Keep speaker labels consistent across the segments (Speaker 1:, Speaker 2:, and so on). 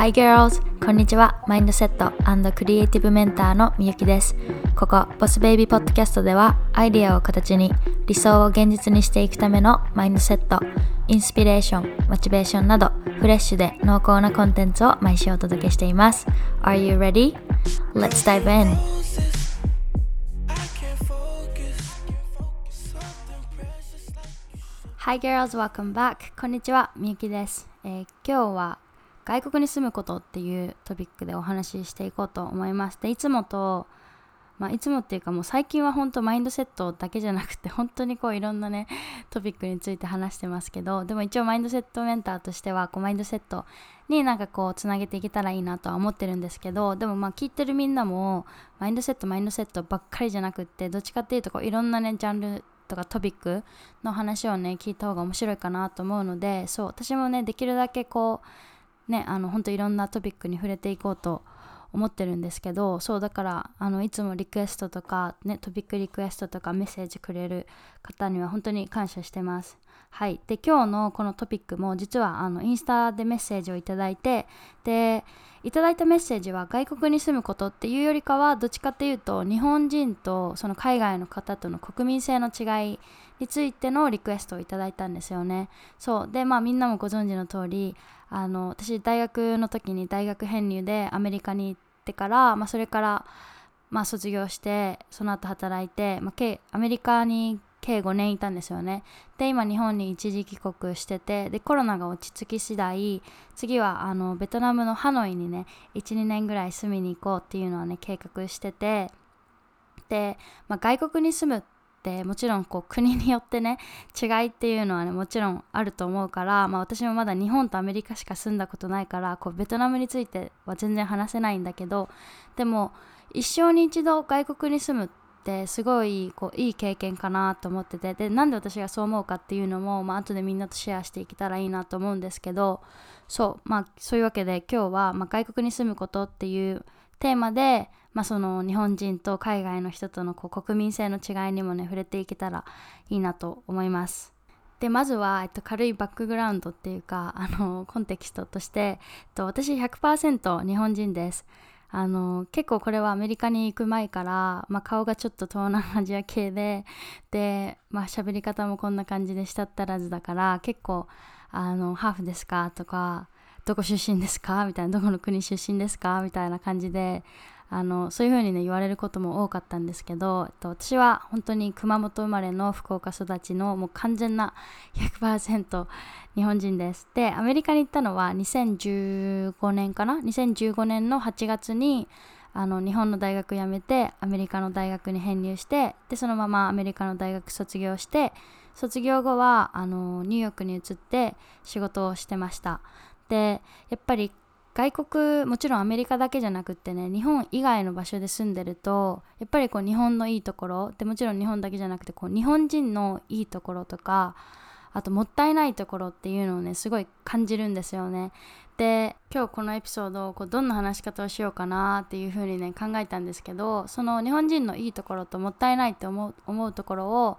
Speaker 1: Hi girls! こんにちは。マインドセットクリエイティブメンターのみゆきです。ここ、ボスベイビーポッドキャストでは、アイディアを形に理想を現実にしていくためのマインドセット、インスピレーション、モチベーションなど、フレッシュで濃厚なコンテンツを毎週お届けしています。Are you ready? Let's dive in! Hi girls, welcome back! こんにちは、みゆきです。えー、今日は外国に住むことっていうトピックでお話ししていこうと思います。で、いつもと、まあ、いつもっていうかもう最近は本当マインドセットだけじゃなくて本当にこういろんなね トピックについて話してますけどでも一応マインドセットメンターとしてはこうマインドセットになんかこうつなげていけたらいいなとは思ってるんですけどでもまあ聞いてるみんなもマインドセットマインドセットばっかりじゃなくってどっちかっていうとこういろんなねジャンルとかトピックの話をね聞いた方が面白いかなと思うのでそう私もねできるだけこうねあの本当いろんなトピックに触れていこうと思ってるんですけどそうだからあのいつもリクエストとか、ね、トピックリクエストとかメッセージくれる方には本当に感謝してます。はい、で今日のこのトピックも実はあのインスタでメッセージをいただいてでいただいたメッセージは外国に住むことっていうよりかはどっちかっていうと日本人とその海外の方との国民性の違いについてのリクエストをいただいたんですよね。そうでまあみんなもご存知の通りあの私大学の時に大学編入でアメリカに行ってから、まあ、それから、まあ、卒業してその後働いて、まあ、計アメリカに計5年いたんですよね。で今日本に一時帰国しててでコロナが落ち着き次第次はあのベトナムのハノイにね12年ぐらい住みに行こうっていうのはね計画しててで、まあ、外国に住むってもちろんこう国によってね違いっていうのはねもちろんあると思うから、まあ、私もまだ日本とアメリカしか住んだことないからこうベトナムについては全然話せないんだけどでも一生に一度外国に住むってすごいこういい経験かなと思っててでなんで私がそう思うかっていうのも、まあ後でみんなとシェアしていけたらいいなと思うんですけどそうまあそういうわけで今日は、まあ、外国に住むことっていうテーマで、まあ、その日本人と海外の人とのこう国民性の違いにもね触れていけたらいいなと思います。でまずは、えっと、軽いバックグラウンドっていうか あのコンテキストとして、えっと、私100%日本人です。あの結構これはアメリカに行く前から、まあ、顔がちょっと東南アジア系でで、まあ喋り方もこんな感じでしたったらずだから結構あのハーフですかとかどこ出身ですかみたいなどこの国出身ですかみたいな感じであのそういう風にね言われることも多かったんですけど、えっと、私は本当に熊本生まれの福岡育ちのもう完全な100%日本人です。でアメリカに行ったのは2015年かな？2015年の8月にあの日本の大学辞めてアメリカの大学に編入してでそのままアメリカの大学卒業して卒業後はあのニューヨークに移って仕事をしてました。でやっぱり外国もちろんアメリカだけじゃなくってね日本以外の場所で住んでるとやっぱりこう日本のいいところでもちろん日本だけじゃなくてこう日本人のいいところとかあともったいないところっていうのをねすごい感じるんですよね。で今日このエピソードをこうどんな話し方をしようかなっていう風にね考えたんですけどその日本人のいいところともったいないって思う思うところを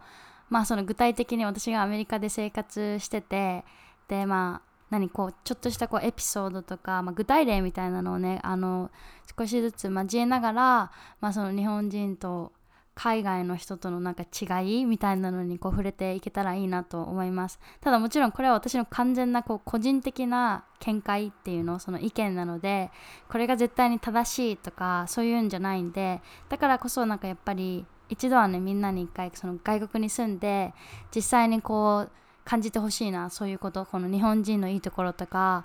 Speaker 1: まあその具体的に私がアメリカで生活しててでまあ何こうちょっとしたこうエピソードとか、まあ、具体例みたいなのをねあの少しずつ交えながら、まあ、その日本人と海外の人とのなんか違いみたいなのにこう触れていけたらいいなと思います。ただもちろんこれは私の完全なこう個人的な見解っていうのその意見なのでこれが絶対に正しいとかそういうんじゃないんでだからこそなんかやっぱり一度はねみんなに一回その外国に住んで実際にこう感じてほしいなそういうことこの日本人のいいところとか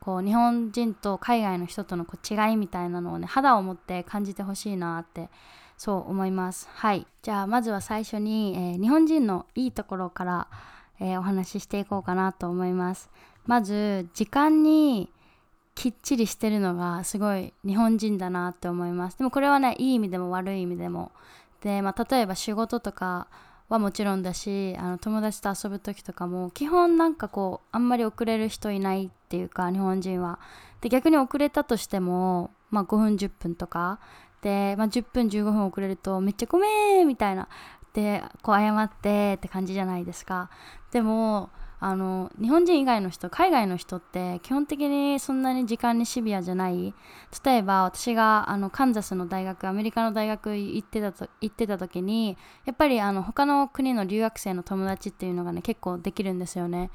Speaker 1: こう日本人と海外の人とのこう違いみたいなのをね肌を持って感じてほしいなってそう思います。はい。じゃあまずは最初に、えー、日本人のいいところから、えー、お話ししていこうかなと思います。まず時間にきっちりしてるのがすごい日本人だなって思います。でもこれはねいい意味でも悪い意味でも。で、まあ、例えば仕事とかはもちろんだしあの友達と遊ぶ時とかも基本なんかこうあんまり遅れる人いないっていうか日本人は。で逆に遅れたとしても、まあ、5分10分とか。で、まあ、10分15分遅れるとめっちゃごめんみたいな。でこう謝ってって感じじゃないですか。でもあの日本人以外の人海外の人って基本的にそんなに時間にシビアじゃない例えば私があのカンザスの大学アメリカの大学行ってたと行ってた時にやっぱりあの他の国の留学生の友達っていうのがね結構できるんですよね。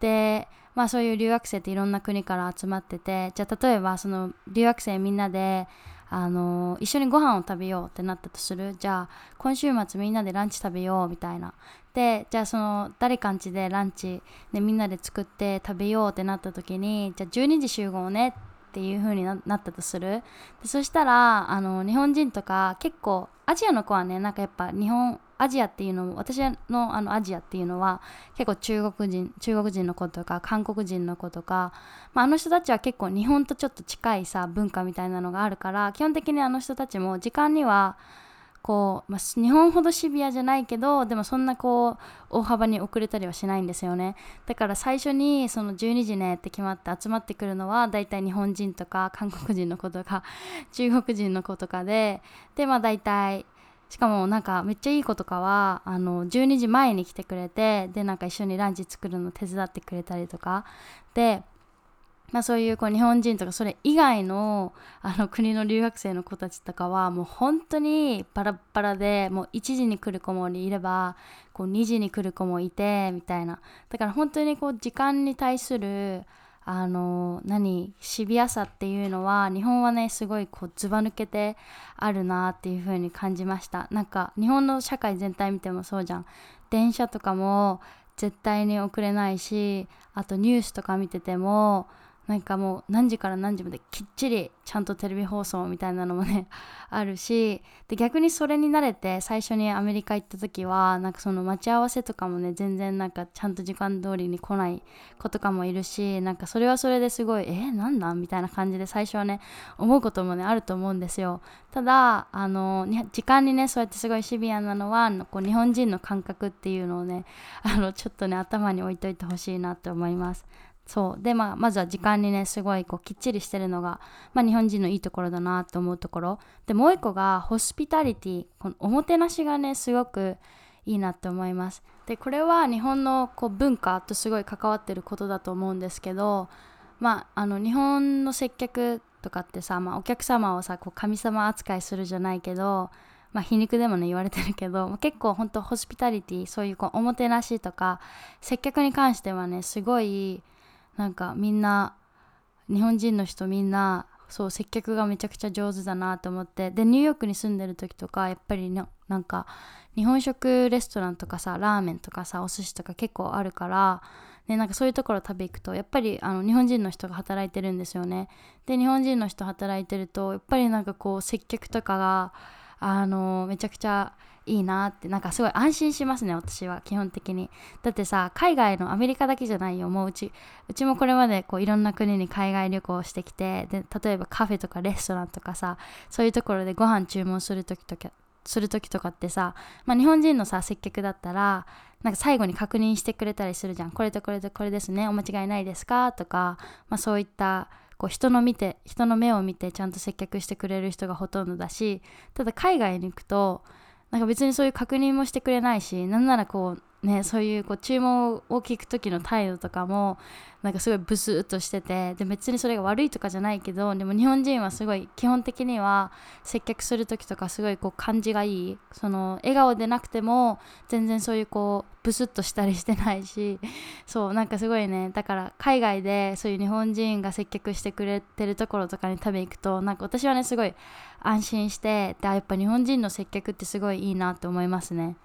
Speaker 1: でまあそういう留学生っていろんな国から集まっててじゃあ例えばその留学生みんなであの一緒にご飯を食べようってなったとする。じゃあ今週末みんなでランチ食べようみたいな。でじゃあその誰かんちでランチでみんなで作って食べようってなった時にじゃあ12時集合ねっていう風になったとする？でそしたらあの日本人とか結構アジアの子はねなんかやっぱ日本アジアっていうのも私のあのアジアっていうのは結構中国人中国人の子とか韓国人の子とか、まあ、あの人たちは結構日本とちょっと近いさ文化みたいなのがあるから基本的にあの人たちも時間にはこう、まあ、日本ほどシビアじゃないけどでもそんなこう大幅に遅れたりはしないんですよね。だから最初にその12時ねって決まって集まってくるのは大体日本人とか韓国人の子とか 中国人の子とかででまあ大体しかもなんかめっちゃいい子とかはあの12時前に来てくれてでなんか一緒にランチ作るの手伝ってくれたりとか。でまあ、そういうこう日本人とかそれ以外のあの国の留学生の子たちとかはもう本当にバラバラでもう1時に来る子もいればこう2時に来る子もいてみたいな。だから本当にこう時間に対するあの何シビアさっていうのは日本はねすごいこうずば抜けてあるなっていう風に感じました。なんか日本の社会全体見てもそうじゃん。電車とかも絶対に遅れないしあとニュースとか見ててもなんかもう何時から何時まできっちりちゃんとテレビ放送みたいなのもね あるしで逆にそれに慣れて最初にアメリカ行った時はなんかその待ち合わせとかもね全然なんかちゃんと時間通りに来ない子とかもいるしなんかそれはそれですごいえー、なんなんみたいな感じで最初はね思うこともねあると思うんですよ。ただあの時間にねそうやってすごいシビアなのはこう日本人の感覚っていうのをねあのちょっとね頭に置いといてほしいなって思います。そう。で、まあ、まずは時間にねすごいこうきっちりしてるのが、まあ、日本人のいいところだなと思うところ。でもう一個がホスピタリティこのおもてなしがねすごくいいなって思います。でこれは日本のこう文化とすごい関わってることだと思うんですけどまああの日本の接客とかってさ、まあ、お客様をさこう神様扱いするじゃないけどまあ、皮肉でもね言われてるけど結構本当ホスピタリティそういうこうおもてなしとか接客に関してはねすごいなんかみんな日本人の人みんなそう接客がめちゃくちゃ上手だなと思ってでニューヨークに住んでる時とかやっぱりなんか日本食レストランとかさラーメンとかさお寿司とか結構あるからでなんかそういうところ食べ行くとやっぱりあの日本人の人が働いてるんですよね。で日本人の人働いてるとやっぱりなんかこう接客とかがあのめちゃくちゃいいなってなんかすごい安心しますね私は基本的に。だってさ海外のアメリカだけじゃないよ。もううちうちもこれまでこういろんな国に海外旅行してきてで例えばカフェとかレストランとかさそういうところでご飯注文する時とかする時とかってさ、まあ、日本人のさ接客だったらなんか最後に確認してくれたりするじゃん。これとこれとこれですね。お間違いないですか？とか、まあ、そういったこう人の見て人の目を見てちゃんと接客してくれる人がほとんどだしただ海外に行くとなんか別にそういう確認もしてくれないしなんならこうね、そういうこう注文を聞く時の態度とかもなんかすごいブスッとしててで別にそれが悪いとかじゃないけどでも日本人はすごい基本的には接客する時とかすごいこう感じがいい。その笑顔でなくても全然そういうこうブスッとしたりしてないし そうなんかすごいねだから海外でそういう日本人が接客してくれてるところとかに食べに行くとなんか私はねすごい安心してでやっぱ日本人の接客ってすごいいいなって思いますね。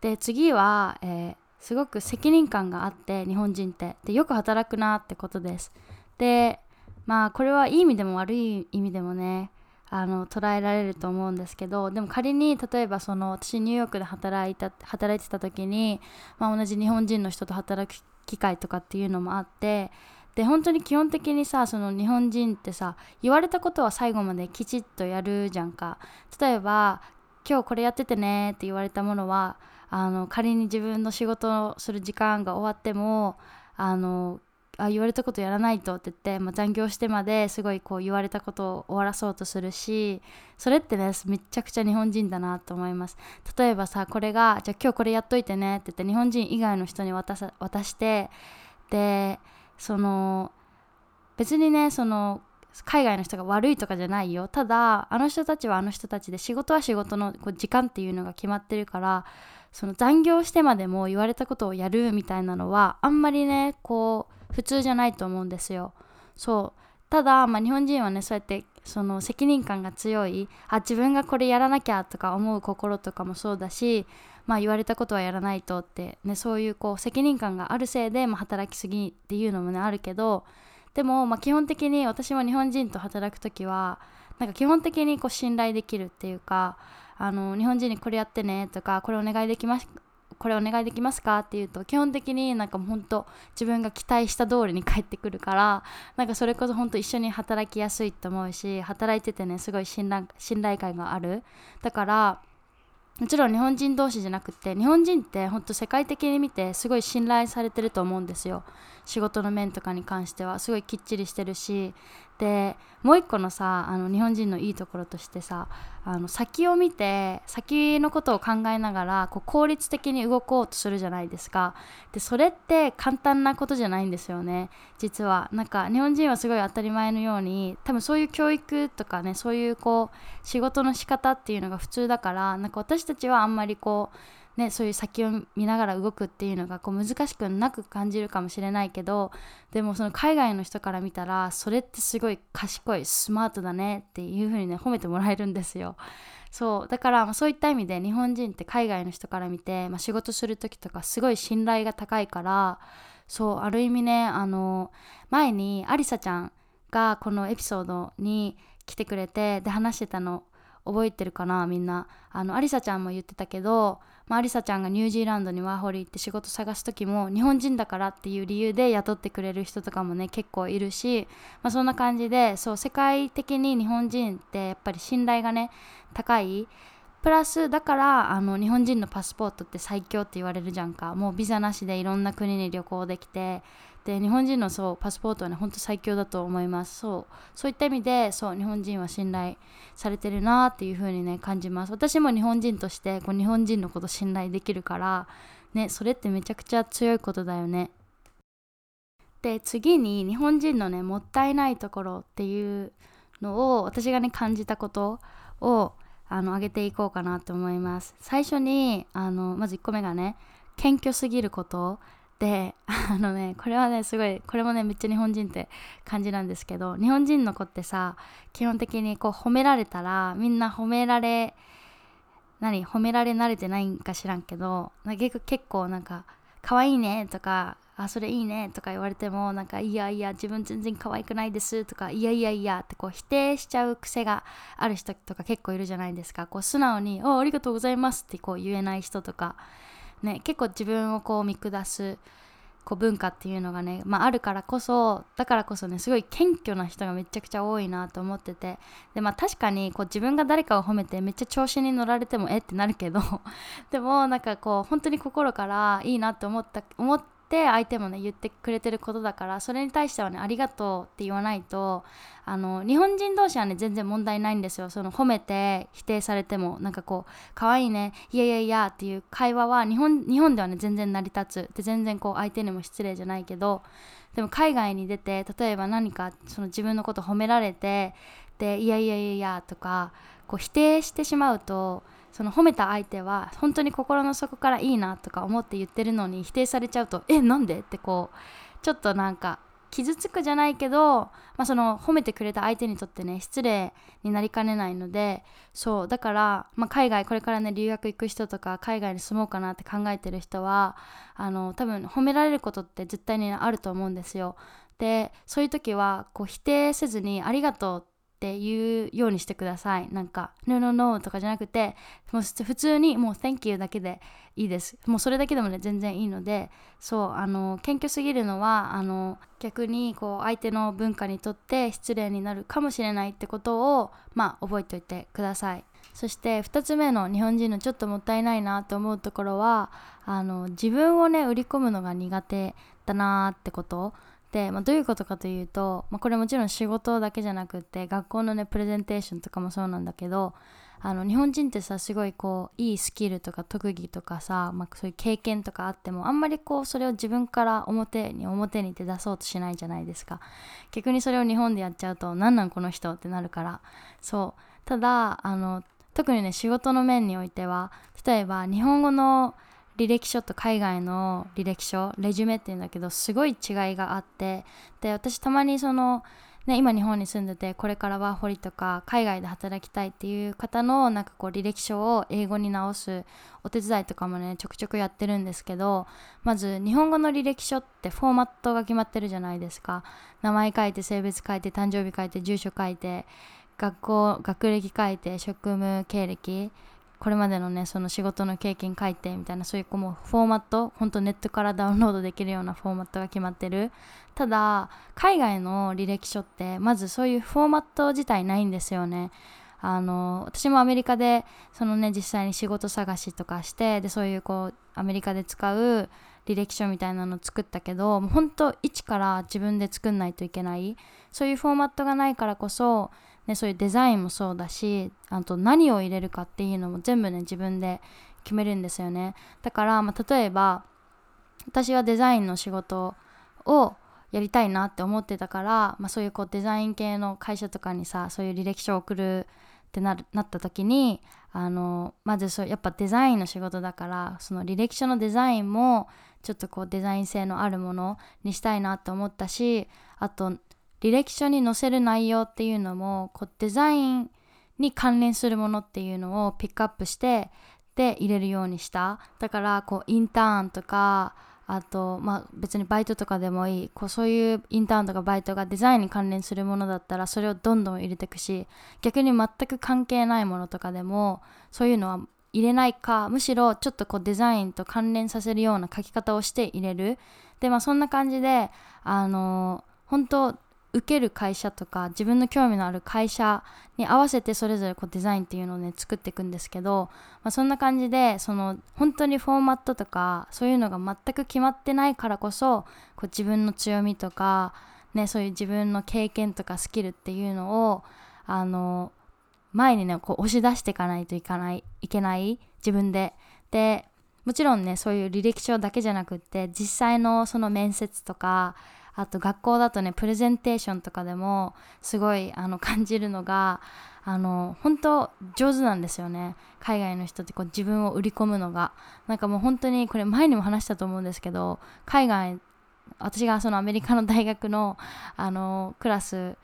Speaker 1: で次は、えー、すごく責任感があって日本人ってでよく働くなってことですでまあこれはいい意味でも悪い意味でもねあの捉えられると思うんですけどでも仮に例えばその私ニューヨークで働いた働いてた時に、まあ、同じ日本人の人と働く機会とかっていうのもあってで本当に基本的にさその日本人ってさ言われたことは最後まできちっとやるじゃんか。例えば今日これやっててねって言われたものはあの仮に自分の仕事をする時間が終わってもあのあ言われたことやらないとって言って、まあ、残業してまですごいこう言われたことを終わらそうとするしそれってねめちゃくちゃ日本人だなと思います。例えばさこれがじゃあ今日これやっといてねって言って日本人以外の人に渡さ渡してでその別にねその海外の人が悪いとかじゃないよ。ただあの人たちはあの人たちで仕事は仕事のこう時間っていうのが決まってるからその残業してまでも言われたことをやるみたいなのはあんまりねこう普通じゃないと思うんですよ。そう。ただ、まあ、日本人はねそうやってその責任感が強いあ自分がこれやらなきゃとか思う心とかもそうだし、まあ、言われたことはやらないとって、ね、そういうこう責任感があるせいで、まあ、働きすぎっていうのもねあるけどでも、まあ、基本的に私も日本人と働く時はなんか基本的にこう信頼できるっていうかあの日本人にこれやってねとかこれお願いできますこれお願いできますかって言うと基本的になんかもうほんと自分が期待した通りに帰ってくるからなんかそれこそ本当一緒に働きやすいと思うし働いててねすごい信頼信頼感がある。だからもちろん日本人同士じゃなくて日本人って本当世界的に見てすごい信頼されてると思うんですよ。仕事の面とかに関してはすごいきっちりしてるしでもう一個のさあの日本人のいいところとしてさあの先を見て先のことを考えながらこう効率的に動こうとするじゃないですか。でそれって簡単なことじゃないんですよね。実は。なんか日本人はすごい当たり前のように多分そういう教育とかねそういうこう仕事の仕方っていうのが普通だからなんか私たちはあんまりこうね、そういう先を見ながら動くっていうのがこう難しくなく感じるかもしれないけどでもその海外の人から見たらそれってすごい賢いスマートだねっていう風にね褒めてもらえるんですよ。そうだから、そういった意味で日本人って海外の人から見て、まあ、仕事する時とかすごい信頼が高いからそうある意味ねあの前にありさちゃんがこのエピソードに来てくれてで話してたの覚えてるかなみんなあのアリサちゃんも言ってたけど、まあ、アリサちゃんがニュージーランドにワーホリ行って仕事探す時も日本人だからっていう理由で雇ってくれる人とかもね結構いるし、まあ、そんな感じでそう世界的に日本人ってやっぱり信頼がね高い。プラスだからあの日本人のパスポートって最強って言われるじゃんか。もうビザなしでいろんな国に旅行できてで日本人のそうパスポートはねほんと最強だと思います。そうそういった意味でそう日本人は信頼されてるなっていう風にね感じます。私も日本人としてこう日本人のこと信頼できるからねそれってめちゃくちゃ強いことだよね。で次に日本人のねもったいないところっていうのを私がね感じたことをあの上げていこうかなと思います。最初にあのまず1個目がね謙虚すぎること。であのねこれはねすごいこれもねめっちゃ日本人って感じなんですけど日本人の子ってさ基本的にこう褒められたらみんな褒められ何褒められ慣れてないんか知らんけど結構なんか可愛いねとかあそれいいねとか言われてもなんかいやいや自分全然可愛くないですとかいやいやいやってこう否定しちゃう癖がある人とか結構いるじゃないですか。こう素直に「あありがとうございます」ってこう言えない人とか。ね、結構自分をこう見下すこう文化っていうのがね、まあ、あるからこそだからこそねすごい謙虚な人がめちゃくちゃ多いなと思っててでまあ確かにこう自分が誰かを褒めてめっちゃ調子に乗られてもえってなるけど でもなんかこう本当に心からいいなって思った思ってって相手もね言ってくれてることだからそれに対してはねありがとうって言わないとあの日本人同士はね全然問題ないんですよ。その褒めて否定されてもなんかこう可愛いねいやいやいやっていう会話は日本日本ではね全然成り立つ。で全然こう相手にも失礼じゃないけどでも海外に出て例えば何かその自分のこと褒められてでいやいやいやいやとかこう否定してしまうとその褒めた相手は本当に心の底からいいなとか思って言ってるのに否定されちゃうとえなんで？ってこうちょっとなんか傷つくじゃないけど、まあ、その褒めてくれた相手にとってね失礼になりかねないのでそうだから、まあ、海外これからね留学行く人とか海外に住もうかなって考えてる人はあの多分褒められることって絶対にあると思うんですよ。でそういう時はこう否定せずに「ありがとう」ってっていうようにしてください。なんか、no, no, no とかじゃなくて、もう普通にもう thank you だけでいいです。もうそれだけでもね、全然いいので、そう、あの、謙虚すぎるのは、あの、逆にこう、相手の文化にとって失礼になるかもしれないってことを、まあ、覚えておいてください。そして2つ目の日本人のちょっともったいないなと思うところはあの自分をね売り込むのが苦手だなってことで、まあ、どういうことかというと、まあ、これもちろん仕事だけじゃなくって学校のねプレゼンテーションとかもそうなんだけどあの日本人ってさすごいこういいスキルとか特技とかさ、まあ、そういう経験とかあってもあんまりこうそれを自分から表に表に出そうとしないじゃないですか。逆にそれを日本でやっちゃうと何なんこの人ってなるから。そう。ただあの特にね仕事の面においては例えば日本語の履歴書と海外の履歴書レジュメっていうんだけどすごい違いがあってで私たまにそのね、今日本に住んでてこれからワーホリとか海外で働きたいっていう方のなんかこう履歴書を英語に直すお手伝いとかもねちょくちょくやってるんですけどまず日本語の履歴書ってフォーマットが決まってるじゃないですか。名前書いて性別書いて誕生日書いて住所書いて学校学歴書いて職務経歴。これまでのねその仕事の経験書いてみたいなそういうこうもフォーマットほんとネットからダウンロードできるようなフォーマットが決まってる。ただ海外の履歴書ってまずそういうフォーマット自体ないんですよね。あの私もアメリカでそのね実際に仕事探しとかしてでそういうこうアメリカで使う履歴書みたいなの作ったけど本当一から自分で作んないといけない。そういうフォーマットがないからこそね、そういうデザインもそうだしあと何を入れるかっていうのも全部ね自分で決めるんですよね。だから、まあ、例えば私はデザインの仕事をやりたいなって思ってたから、まあ、そういうこうデザイン系の会社とかにさそういう履歴書を送るってななった時にあのまずそうやっぱデザインの仕事だからその履歴書のデザインもちょっとこうデザイン性のあるものにしたいなと思ったしあと履歴書に載せる内容っていうのもこうデザインに関連するものっていうのをピックアップしてで入れるようにした。だからこうインターンとかあとまあ別にバイトとかでもいい。こうそういうインターンとかバイトがデザインに関連するものだったらそれをどんどん入れていくし逆に全く関係ないものとかでもそういうのは入れないかむしろちょっとこうデザインと関連させるような書き方をして入れる。でまあそんな感じであの本当受ける会社とか自分の興味のある会社に合わせてそれぞれこうデザインっていうのをね作っていくんですけど、まあ、そんな感じでその本当にフォーマットとかそういうのが全く決まってないからこそこう自分の強みとか、ね、そういう自分の経験とかスキルっていうのをあの前にねこう押し出していかないといかないいけない自分で。でもちろんねそういう履歴書だけじゃなくって実際のその面接とかあと学校だとねプレゼンテーションとかでもすごいあの 感じるのがあの本当上手なんですよね。海外の人ってこう自分を売り込むのが。なんかもう本当にこれ前にも話したと思うんですけど海外私がそのアメリカの大学のあのクラス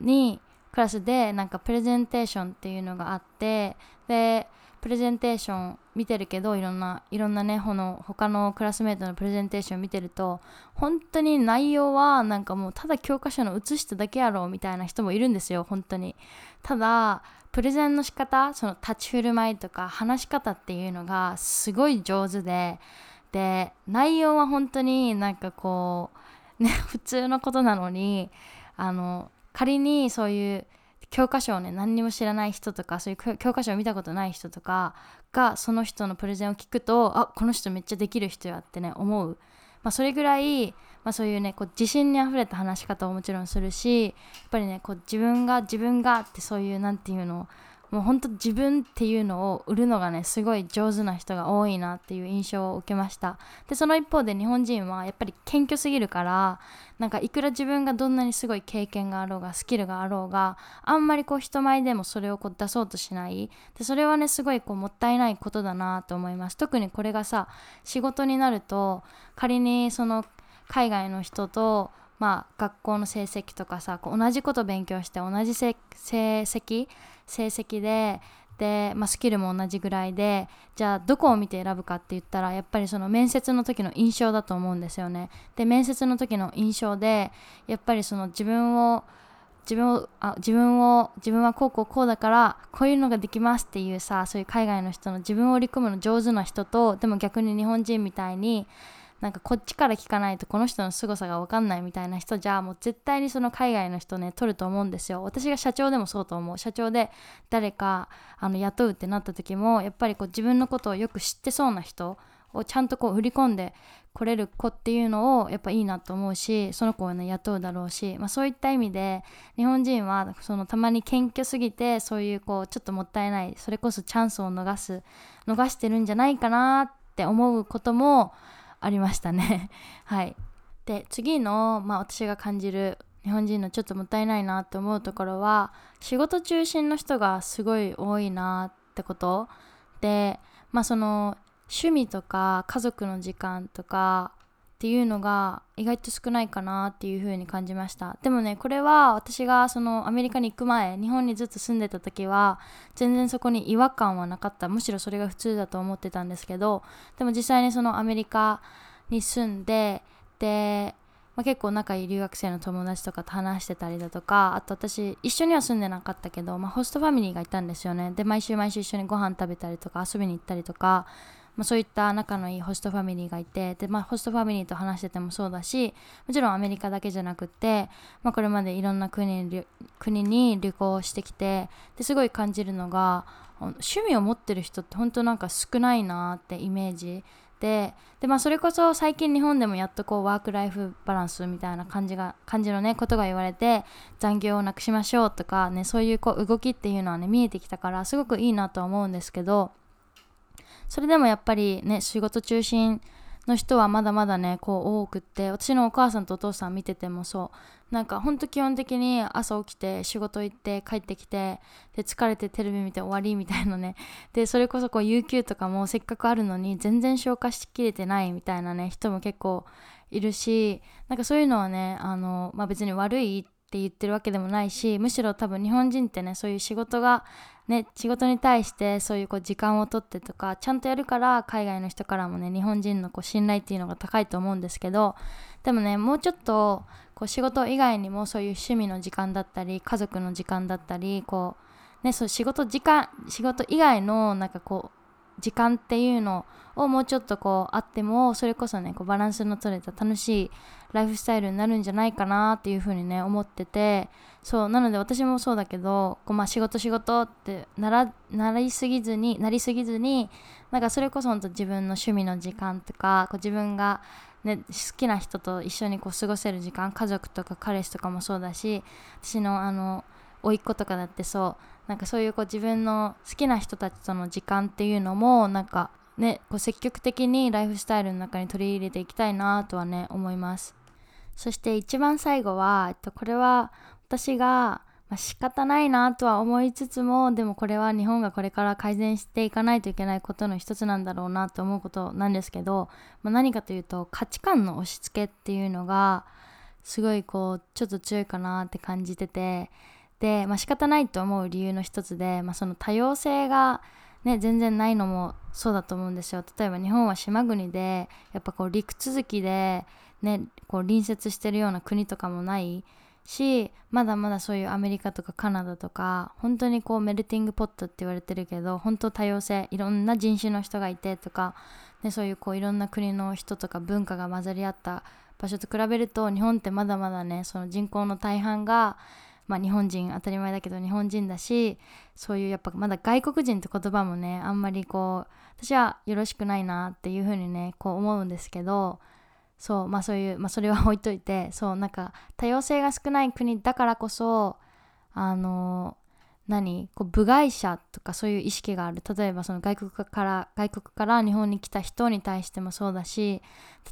Speaker 1: にクラスでなんかプレゼンテーションっていうのがあってでプレゼンテーション見てるけどいろんないろんなねこの他のクラスメートのプレゼンテーションを見てると本当に内容はなんかもうただ教科書の写しただけやろうみたいな人もいるんですよ本当に。ただプレゼンの仕方その立ち振る舞いとか話し方っていうのがすごい上手でで内容は本当になんかこうね普通のことなのにあの仮にそういう教科書をね何にも知らない人とかそういう教科書を見たことない人とかがその人のプレゼンを聞くとあこの人めっちゃできる人やってね思う、まあ、それぐらい、まあ、そういうねこう自信にあふれた話し方をもちろんするしやっぱりねこう自分が自分がってそういう何て言うのもうほんと自分っていうのを売るのがねすごい上手な人が多いなっていう印象を受けました。でその一方で日本人はやっぱり謙虚すぎるからなんかいくら自分がどんなにすごい経験があろうがスキルがあろうがあんまりこう人前でもそれをこう出そうとしない。でそれはねすごいこうもったいないことだなと思います。特にこれがさ仕事になると仮にその海外の人とまあ、学校の成績とかさこう同じこと勉強して同じ成績成績でで、まあ、スキルも同じぐらいでじゃあどこを見て選ぶかって言ったらやっぱりその面接の時の印象だと思うんですよね。で面接の時の印象でやっぱりその自分を自分をあ自分を自分はこうこうこうだからこういうのができますっていうさそういう海外の人の自分を売り込むの上手な人とでも逆に日本人みたいになんかこっちから聞かないとこの人の凄さが分かんないみたいな人じゃもう絶対にその海外の人ね取ると思うんですよ。私が社長でもそうと思う。社長で誰かあの雇うってなった時もやっぱりこう自分のことをよく知ってそうな人をちゃんとこう振り込んで来れる子っていうのをやっぱいいなと思うしその子をね雇うだろうし、まあ、そういった意味で日本人はそのたまに謙虚すぎてそういうこうちょっともったいないそれこそチャンスを逃す逃してるんじゃないかなって思うこともありましたね。はい。で次の、まあ、私が感じる日本人のちょっともったいないなって思うところは仕事中心の人がすごい多いなってこと。でまあその趣味とか家族の時間とかっていうのが意外と少ないかなっていう風に感じました。でもねこれは私がそのアメリカに行く前日本にずっと住んでた時は全然そこに違和感はなかった。むしろそれが普通だと思ってたんですけどでも実際にそのアメリカに住んでで、まあ、結構仲いい留学生の友達とかと話してたりだとかあと私一緒には住んでなかったけど、まあ、ホストファミリーがいたんですよね。で毎週毎週一緒にご飯食べたりとか遊びに行ったりとかまあ、そういった仲のいいホストファミリーがいてで、まあ、ホストファミリーと話しててもそうだしもちろんアメリカだけじゃなくて、まあ、これまでいろんな国に国に旅行してきてですごい感じるのが趣味を持ってる人って本当なんか少ないなってイメージ。でで、まあ、それこそ最近日本でもやっとこうワークライフバランスみたいな感じが感じのねことが言われて残業をなくしましょうとかねそういうこう動きっていうのはね見えてきたからすごくいいなとは思うんですけどそれでもやっぱりね仕事中心の人はまだまだねこう多くって私のお母さんとお父さん見ててもそう。なんかほんと基本的に朝起きて仕事行って帰ってきてで疲れてテレビ見て終わりみたいなね。でそれこそこう有給とかもせっかくあるのに全然消化しきれてないみたいなね人も結構いるしなんかそういうのはねあの、まあ、別に悪いって言ってるわけでもないしむしろ多分日本人ってねそういう仕事がね仕事に対してそういうこう時間をとってとかちゃんとやるから海外の人からもね日本人のこう信頼っていうのが高いと思うんですけどでもねもうちょっとこう仕事以外にもそういう趣味の時間だったり家族の時間だったりこうねそう仕事時間仕事以外のなんかこう時間っていうのをもうちょっとこうあってもそれこそねこうバランスの取れた楽しいライフスタイルになるんじゃないかなっていうふうにね思ってて。そうなので私もそうだけどこう、まあ、仕事仕事ってならなりすぎずになりすぎずになんかそれこそ本当自分の趣味の時間とかこう自分がね、好きな人と一緒にこう過ごせる時間家族とか彼氏とかもそうだし私のあの甥っ子とかだってそうなんかそういうこう自分の好きな人たちとの時間っていうのもなんかねこう積極的にライフスタイルの中に取り入れていきたいなとはね思います。そして一番最後は、これは私が、まあ、仕方ないなとは思いつつもでもこれは日本がこれから改善していかないといけないことの一つなんだろうなと思うことなんですけど、まあ、何かというと価値観の押し付けっていうのがすごいこうちょっと強いかなって感じててで、まあ、仕方ないと思う理由の一つで、まあ、その多様性が、ね、全然ないのもそうだと思うんですよ。例えば日本は島国でやっぱこう陸続きで、ね、こう隣接してるような国とかもないしまだまだそういうアメリカとかカナダとか本当にこうメルティングポットって言われてるけど本当多様性いろんな人種の人がいてとか、ね、そういうこういろんな国の人とか文化が混ざり合った場所と比べると日本ってまだまだねその人口の大半がまあ、日本人当たり前だけど日本人だしそういうやっぱまだ外国人って言葉もねあんまりこう私はよろしくないなっていうふうにねこう思うんですけどそうまあそういうまあそれは 置いといてそうなんか多様性が少ない国だからこそあの何こう部外者とかそういう意識がある。例えばその外国から外国から日本に来た人に対してもそうだし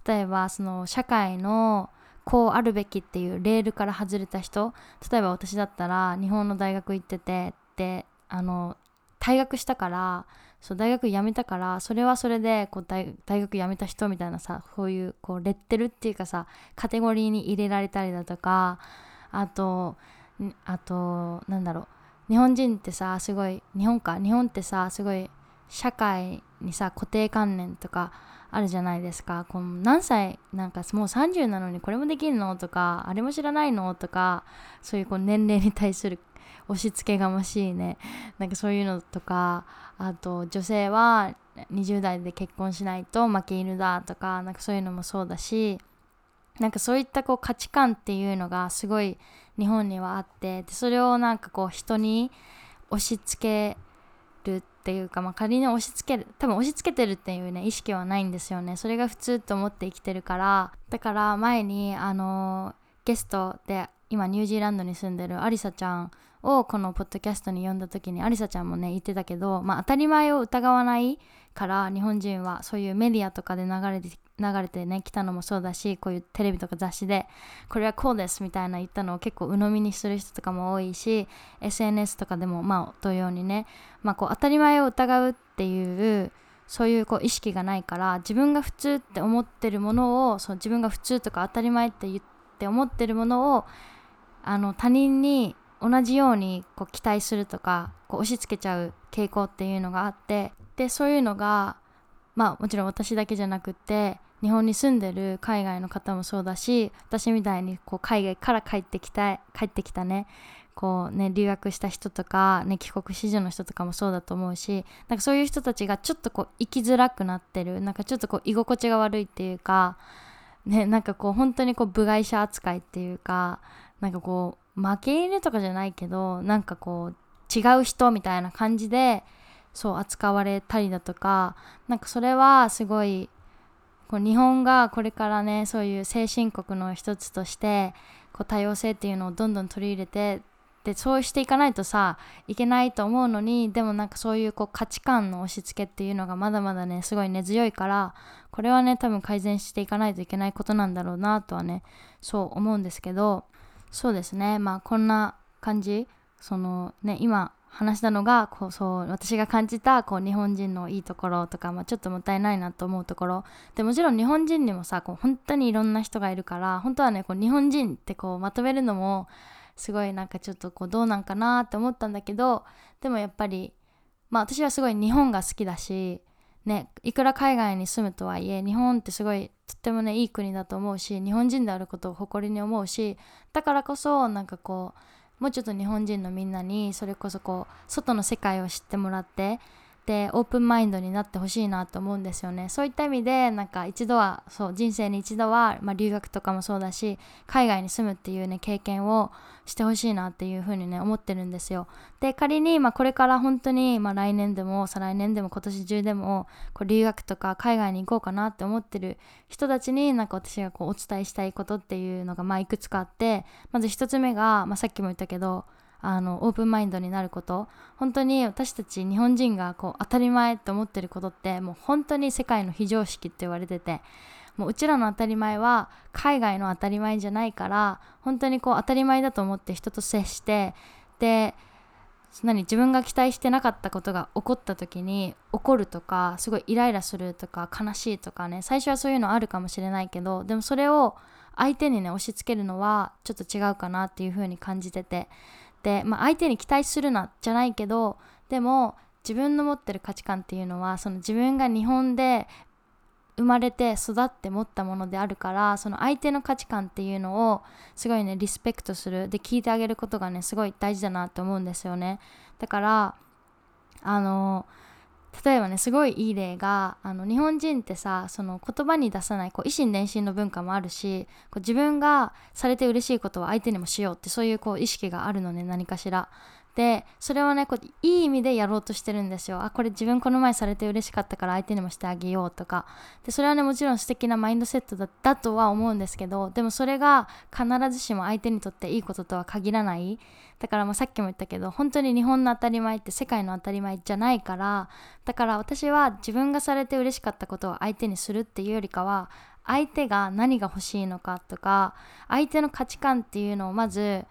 Speaker 1: 例えばその社会のこうあるべきっていうレールから外れた人例えば私だったら日本の大学行っててであの退学したからそう大学辞めたからそれはそれでこう大学辞めた人みたいなさこういうこうレッテルっていうかさカテゴリーに入れられたりだとかあとあとなんだろう。日本人ってさすごい日本か？日本ってさすごい社会にさ固定観念とかあるじゃないですか。この何歳なんかもう30なのにこれもできるの？とかあれも知らないの？とかそういうこう年齢に対する押し付けがましいね。なんかそういうのとかあと女性は20代で結婚しないと負け犬だとかなんかそういうのもそうだしなんかそういったこう価値観っていうのがすごい日本にはあってでそれをなんかこう人に押し付けるっていうか、まあ、仮に押し付ける多分押し付けてるっていうね意識はないんですよね。それが普通と思って生きてるから。だから前にあのゲストで今ニュージーランドに住んでるアリサちゃんをこのポッドキャストに呼んだ時にアリサちゃんもね言ってたけど、まあ、当たり前を疑わないから日本人はそういうメディアとかで流れて流れてね来たのもそうだしこういうテレビとか雑誌でこれはこうですみたいな言ったのを結構鵜呑みにする人とかも多いし SNS とかでもまあ同様にね、まあ、こう当たり前を疑うっていうそういうこう意識がないから自分が普通って思ってるものをそう自分が普通とか当たり前って言って思ってるものをあの他人に同じようにこう期待するとかこう押し付けちゃう傾向っていうのがあってでそういうのがまあもちろん私だけじゃなくって日本に住んでる海外の方もそうだし私みたいにこう海外から帰ってきた帰ってきたねこうね留学した人とか、ね、帰国子女の人とかもそうだと思うしなんかそういう人たちがちょっとこう生きづらくなってるなんかちょっとこう居心地が悪いっていうかねなんかこう本当にこう部外者扱いっていうかなんかこう負け入れとかじゃないけどなんかこう違う人みたいな感じでそう扱われたりだとかなんかそれはすごいこう日本がこれからねそういう先進国の一つとしてこう多様性っていうのをどんどん取り入れてでそうしていかないとさいけないと思うのにでもなんかそういうこう価値観の押し付けっていうのがまだまだねすごい根強いからこれはね多分改善していかないといけないことなんだろうなとはねそう思うんですけどそうですね。まあこんな感じ。そのね今話したのがこうそう私が感じたこう日本人のいいところとか、まあ、ちょっともったいないなと思うところ。でもちろん日本人にもさこう本当にいろんな人がいるから本当はねこう日本人ってこうまとめるのもすごいなんかちょっとこうどうなんかなって思ったんだけどでもやっぱりまあ私はすごい日本が好きだしねいくら海外に住むとはいえ日本ってすごいとってもねいい国だと思うし日本人であることを誇りに思うしだからこそなんかこうもうちょっと日本人のみんなにそれこそこう外の世界を知ってもらってでオープンマインドになってほしいなと思うんですよね。そういった意味でなんか一度はそう人生に一度は、まあ、留学とかもそうだし海外に住むっていうね経験をしてほしいなっていうふうにね思ってるんですよ。で仮に、まあ、これから本当に、まあ、来年でも再来年でも今年中でもこう留学とか海外に行こうかなって思ってる人たちになんか私がこうお伝えしたいことっていうのがまあいくつかあってまず一つ目が、まあ、さっきも言ったけどあのオープンマインドになること。本当に私たち日本人がこう当たり前って思ってることってもう本当に世界の非常識って言われててもううちらの当たり前は海外の当たり前じゃないから本当にこう当たり前だと思って人と接してで何自分が期待してなかったことが起こった時に怒るとかすごいイライラするとか悲しいとかね最初はそういうのあるかもしれないけどでもそれを相手にね押し付けるのはちょっと違うかなっていう風に感じてて、まあ、相手に期待するなじゃないけどでも自分の持ってる価値観っていうのはその自分が日本で生まれて育って持ったものであるからその相手の価値観っていうのをすごいねリスペクトするで聞いてあげることがねすごい大事だなと思うんですよね。だからあの例えばねすごいいい例があの日本人ってさその言葉に出さないこう維心伝心の文化もあるしこう自分がされて嬉しいことを相手にもしようってそういうこう意識があるのね何かしら。でそれはねこういい意味でやろうとしてるんですよ。あこれ自分この前されて嬉しかったから相手にもしてあげようとか。でそれはねもちろん素敵なマインドセットだだとは思うんですけどでもそれが必ずしも相手にとっていいこととは限らない。だからもうさっきも言ったけど本当に日本の当たり前って世界の当たり前じゃないからだから私は自分がされて嬉しかったことを相手にするっていうよりかは相手が何が欲しいのかとか相手の価値観っていうのをまず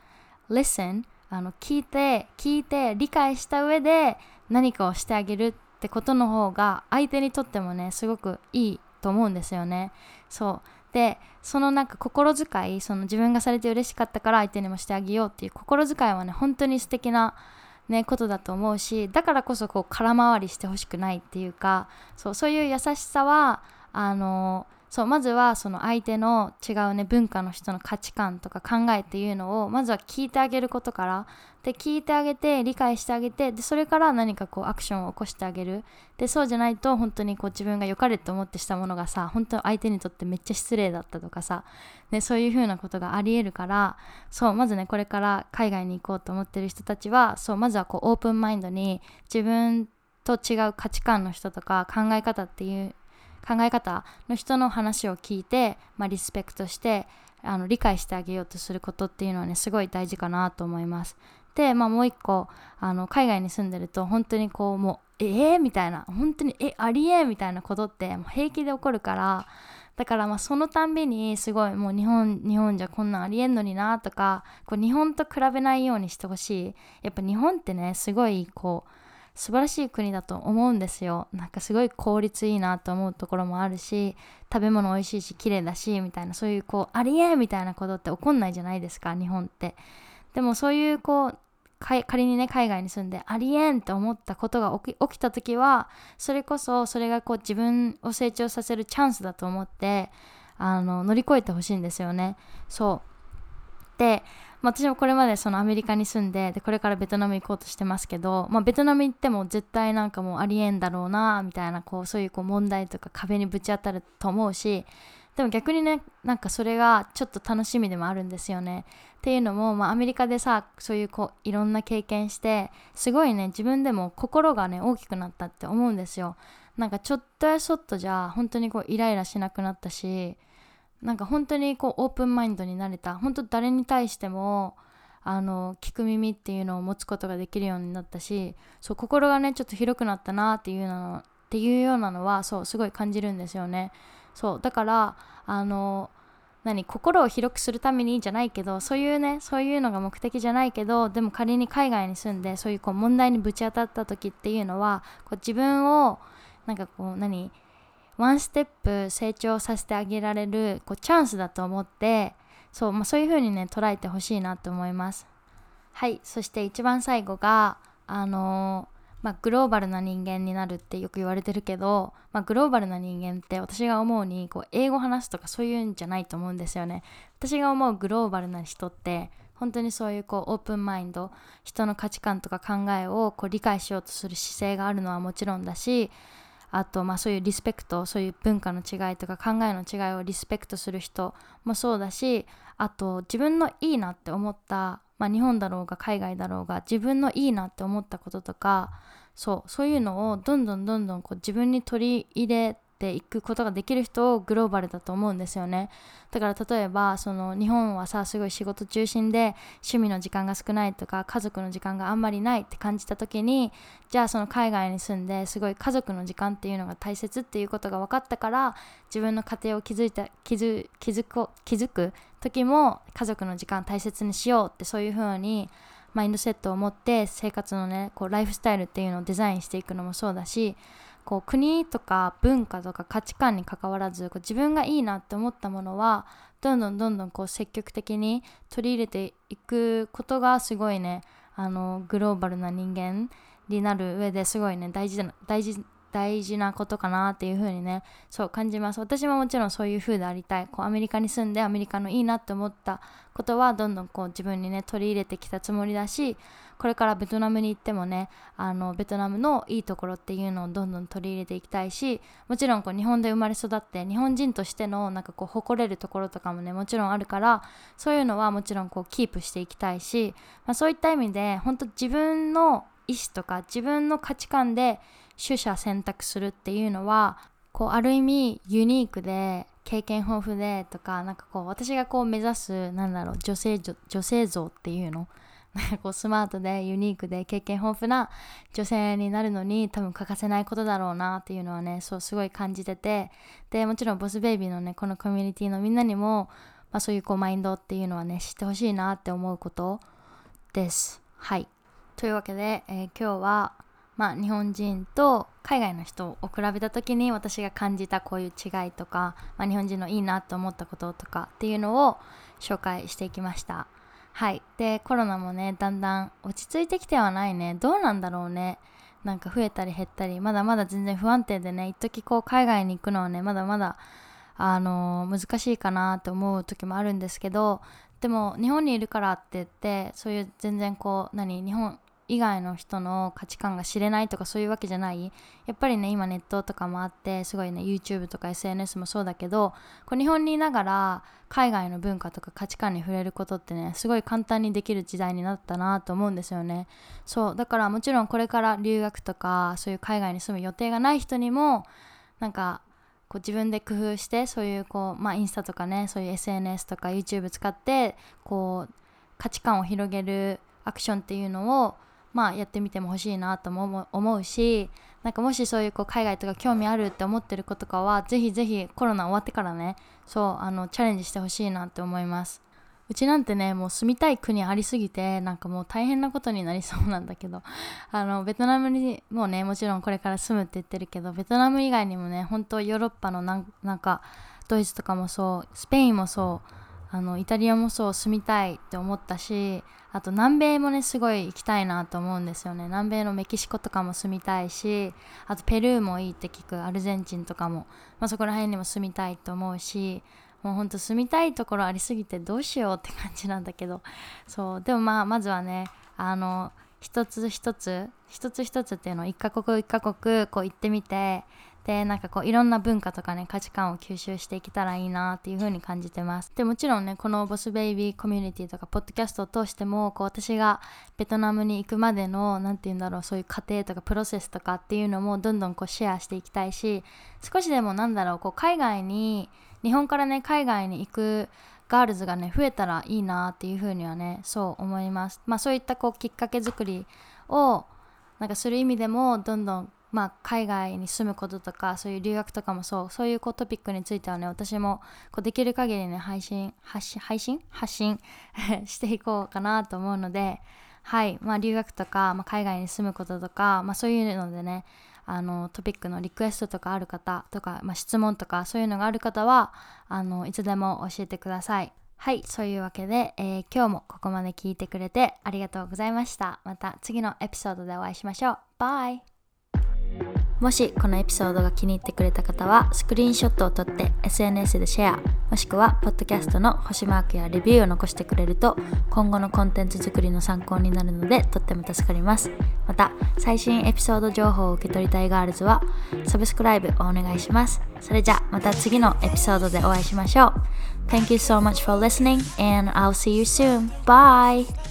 Speaker 1: listen あの聞いて聞いて理解した上で何かをしてあげるってことの方が相手にとってもねすごくいいと思うんですよね。そう。でそのなんか心遣いその自分がされて嬉しかったから相手にもしてあげようっていう心遣いはね本当に素敵なね、ことだと思うしだからこそこう空回りしてほしくないっていうかそうそういう優しさはあのそうまずはその相手の違うね文化の人の価値観とか考えっていうのをまずは聞いてあげることからで聞いてあげて理解してあげてでそれから何かこうアクションを起こしてあげる。でそうじゃないと本当にこう自分が良かれと思ってしたものがさ本当相手にとってめっちゃ失礼だったとかさ、ね、そういう風なことがありえるからそうまずねこれから海外に行こうと思ってる人たちはそうまずはこうオープンマインドに自分と違う価値観の人とか考え方っていう考え方の人の話を聞いて、まあ、リスペクトしてあの理解してあげようとすることっていうのはねすごい大事かなと思います。で、まあ、もう一個あの海外に住んでると本当にこうもうええー、みたいな本当にえありえみたいなことってもう平気で起こるからだからまあそのたんびにすごいもう日本日本じゃこんなんありえんのになとかこう日本と比べないようにしてほしい。やっぱ日本ってねすごいこう素晴らしい国だと思うんですよ。なんかすごい効率いいなと思うところもあるし食べ物美味しいし綺麗だしみたいなそういうこうありえみたいなことって起こんないじゃないですか日本って。でもそういうこう仮にね海外に住んでありえんって思ったことが起き起きた時はそれこそそれがこう自分を成長させるチャンスだと思ってあの乗り越えてほしいんですよね。そう。で私もこれまでそのアメリカに住んででこれからベトナム行こうとしてますけど、まあ、ベトナム行っても絶対なんかもうありえんだろうなみたいなこうそういうこう問題とか壁にぶち当たると思うしでも逆にねなんかそれがちょっと楽しみでもあるんですよね。っていうのも、まあ、アメリカでさそういうこういろんな経験してすごいね自分でも心がね大きくなったって思うんですよ。なんかちょっとやそっとじゃ本当にこうイライラしなくなったしなんか本当にこうオープンマインドになれた。本当誰に対してもあの聞く耳っていうのを持つことができるようになったしそう心がねちょっと広くなったなっていうのっていうようなのはそうすごい感じるんですよね。そうだからあの何心を広くするためにじゃないけどそういうねそういうのが目的じゃないけどでも仮に海外に住んでそういうこう問題にぶち当たった時っていうのはこう自分をなんかこう何ワンステップ成長させてあげられるこうチャンスだと思ってそう,、まあ、そういう風にね捉えてほしいなと思います。はいそして一番最後があのー、まあ、グローバルな人間になるってよく言われてるけど、まあ、グローバルな人間って私が思うにこう英語話すとかそういうんじゃないと思うんですよね。私が思うグローバルな人って本当にそういうこうオープンマインド人の価値観とか考えをこう理解しようとする姿勢があるのはもちろんだしあとまあそういうリスペクトそういう文化の違いとか考えの違いをリスペクトする人もそうだしあと自分のいいなって思った、まあ、日本だろうが海外だろうが自分のいいなって思ったこととかそうそういうのをどんどんどんどんこう自分に取り入れていくことができる人をグローバルだと思うんですよね。だから例えばその日本はさすごい仕事中心で趣味の時間が少ないとか家族の時間があんまりないって感じた時にじゃあその海外に住んですごい家族の時間っていうのが大切っていうことが分かったから自分の家庭を築いた築築く築く時も家族の時間大切にしようってそういう風にマインドセットを持って生活のねこうライフスタイルっていうのをデザインしていくのもそうだしこう国とか文化とか価値観にかかわらずこう自分がいいなって思ったものはどんどんどんどんこう積極的に取り入れていくことがすごいねあのグローバルな人間になる上ですごいね大事な大事大事なことかなっていう風にねそう感じます。私ももちろんそういう風でありたい。こうアメリカに住んでアメリカのいいなって思ったことはどんどんこう自分にね取り入れてきたつもりだしこれからベトナムに行ってもねあのベトナムのいいところっていうのをどんどん取り入れていきたいしもちろんこう日本で生まれ育って日本人としてのなんかこう誇れるところとかもねもちろんあるからそういうのはもちろんこうキープしていきたいし、まあ、そういった意味で本当自分の意思とか自分の価値観で取捨選択するっていうのはこうある意味ユニークで経験豊富でとかなんかこう私がこう目指すなんだろう女性女性像っていうの こうスマートでユニークで経験豊富な女性になるのに多分欠かせないことだろうなっていうのはねそうすごい感じてて。でもちろんボスベイビーのねこのコミュニティのみんなにも、まあ、そういうこうマインドっていうのはね知ってほしいなって思うことです。はい。というわけで、えー、今日はまあ、日本人と海外の人を比べた時に私が感じたこういう違いとか、まあ、日本人のいいなと思ったこととかっていうのを紹介していきました。はい。でコロナもねだんだん落ち着いてきてはないね。どうなんだろうね。なんか増えたり減ったりまだまだ全然不安定でね一時こう海外に行くのはねまだまだあのー、難しいかなと思う時もあるんですけどでも日本にいるからって言ってそういう全然こう何日本以外の人の価値観が知れないとかそういうわけじゃない。やっぱりね今ネットとかもあってすごいね YouTube とか SNS もそうだけどこう日本にいながら海外の文化とか価値観に触れることってねすごい簡単にできる時代になったなと思うんですよね。そうだからもちろんこれから留学とかそういう海外に住む予定がない人にもなんかこう自分で工夫してそういうこう、まあ、インスタとかねそういう SNS とか YouTube 使ってこう価値観を広げるアクションっていうのを、まあ、やってみても欲しいなとも思うしなんかもしそういうこう海外とか興味あるって思ってる子とかはぜひぜひコロナ終わってからねそうあのチャレンジしてほしいなって思います。うちなんてねもう住みたい国ありすぎてなんかもう大変なことになりそうなんだけど あのベトナムにもねもちろんこれから住むって言ってるけどベトナム以外にもね本当ヨーロッパのなんかドイツとかもそうスペインもそうあのイタリアもそう住みたいって思ったしあと南米もねすごい行きたいなと思うんですよね。南米のメキシコとかも住みたいしあとペルーもいいって聞くアルゼンチンとかも、まあ、そこら辺にも住みたいと思うしもうほんと住みたいところありすぎてどうしようって感じなんだけど。そう。でもまあまずはねあの一つ一つ一つ一つっていうのを一カ国一カ国こう行ってみてでなんかこういろんな文化とかね価値観を吸収していけたらいいなっていう風に感じてます。でもちろんねこのボスベイビーコミュニティとかポッドキャストを通してもこう私がベトナムに行くまでの何て言うんだろうそういう過程とかプロセスとかっていうのもどんどんこうシェアしていきたいし少しでもなんだろうこう海外に日本からね海外に行くガールズがね増えたらいいなっていうふうにはねそう思います。まあそういったこうきっかけ作りをなんかする意味でもどんどんまあ、海外に住むこととかそういう留学とかもそうそういうこうトピックについてはね私もこうできる限りね配信発信配信？発信？していこうかなと思うのではいまあ留学とか、まあ、海外に住むこととか、まあ、そういうのでねあのトピックのリクエストとかある方とか、まあ、質問とかそういうのがある方はあのいつでも教えてください。はい、そういうわけで、えー、今日もここまで聞いてくれてありがとうございました。また次のエピソードでお会いしましょう。バイもしこのエピソードが気に入ってくれた方はスクリーンショットを撮って SNS でシェアもしくはポッドキャストの星マークやレビューを残してくれると今後のコンテンツ作りの参考になるのでとっても助かりますまた最新エピソード情報を受け取りたいガールズはサブスクライブをお願いしますそれじゃあまた次のエピソードでお会いしましょう Thank you so much for listening and I'll see you soon. Bye!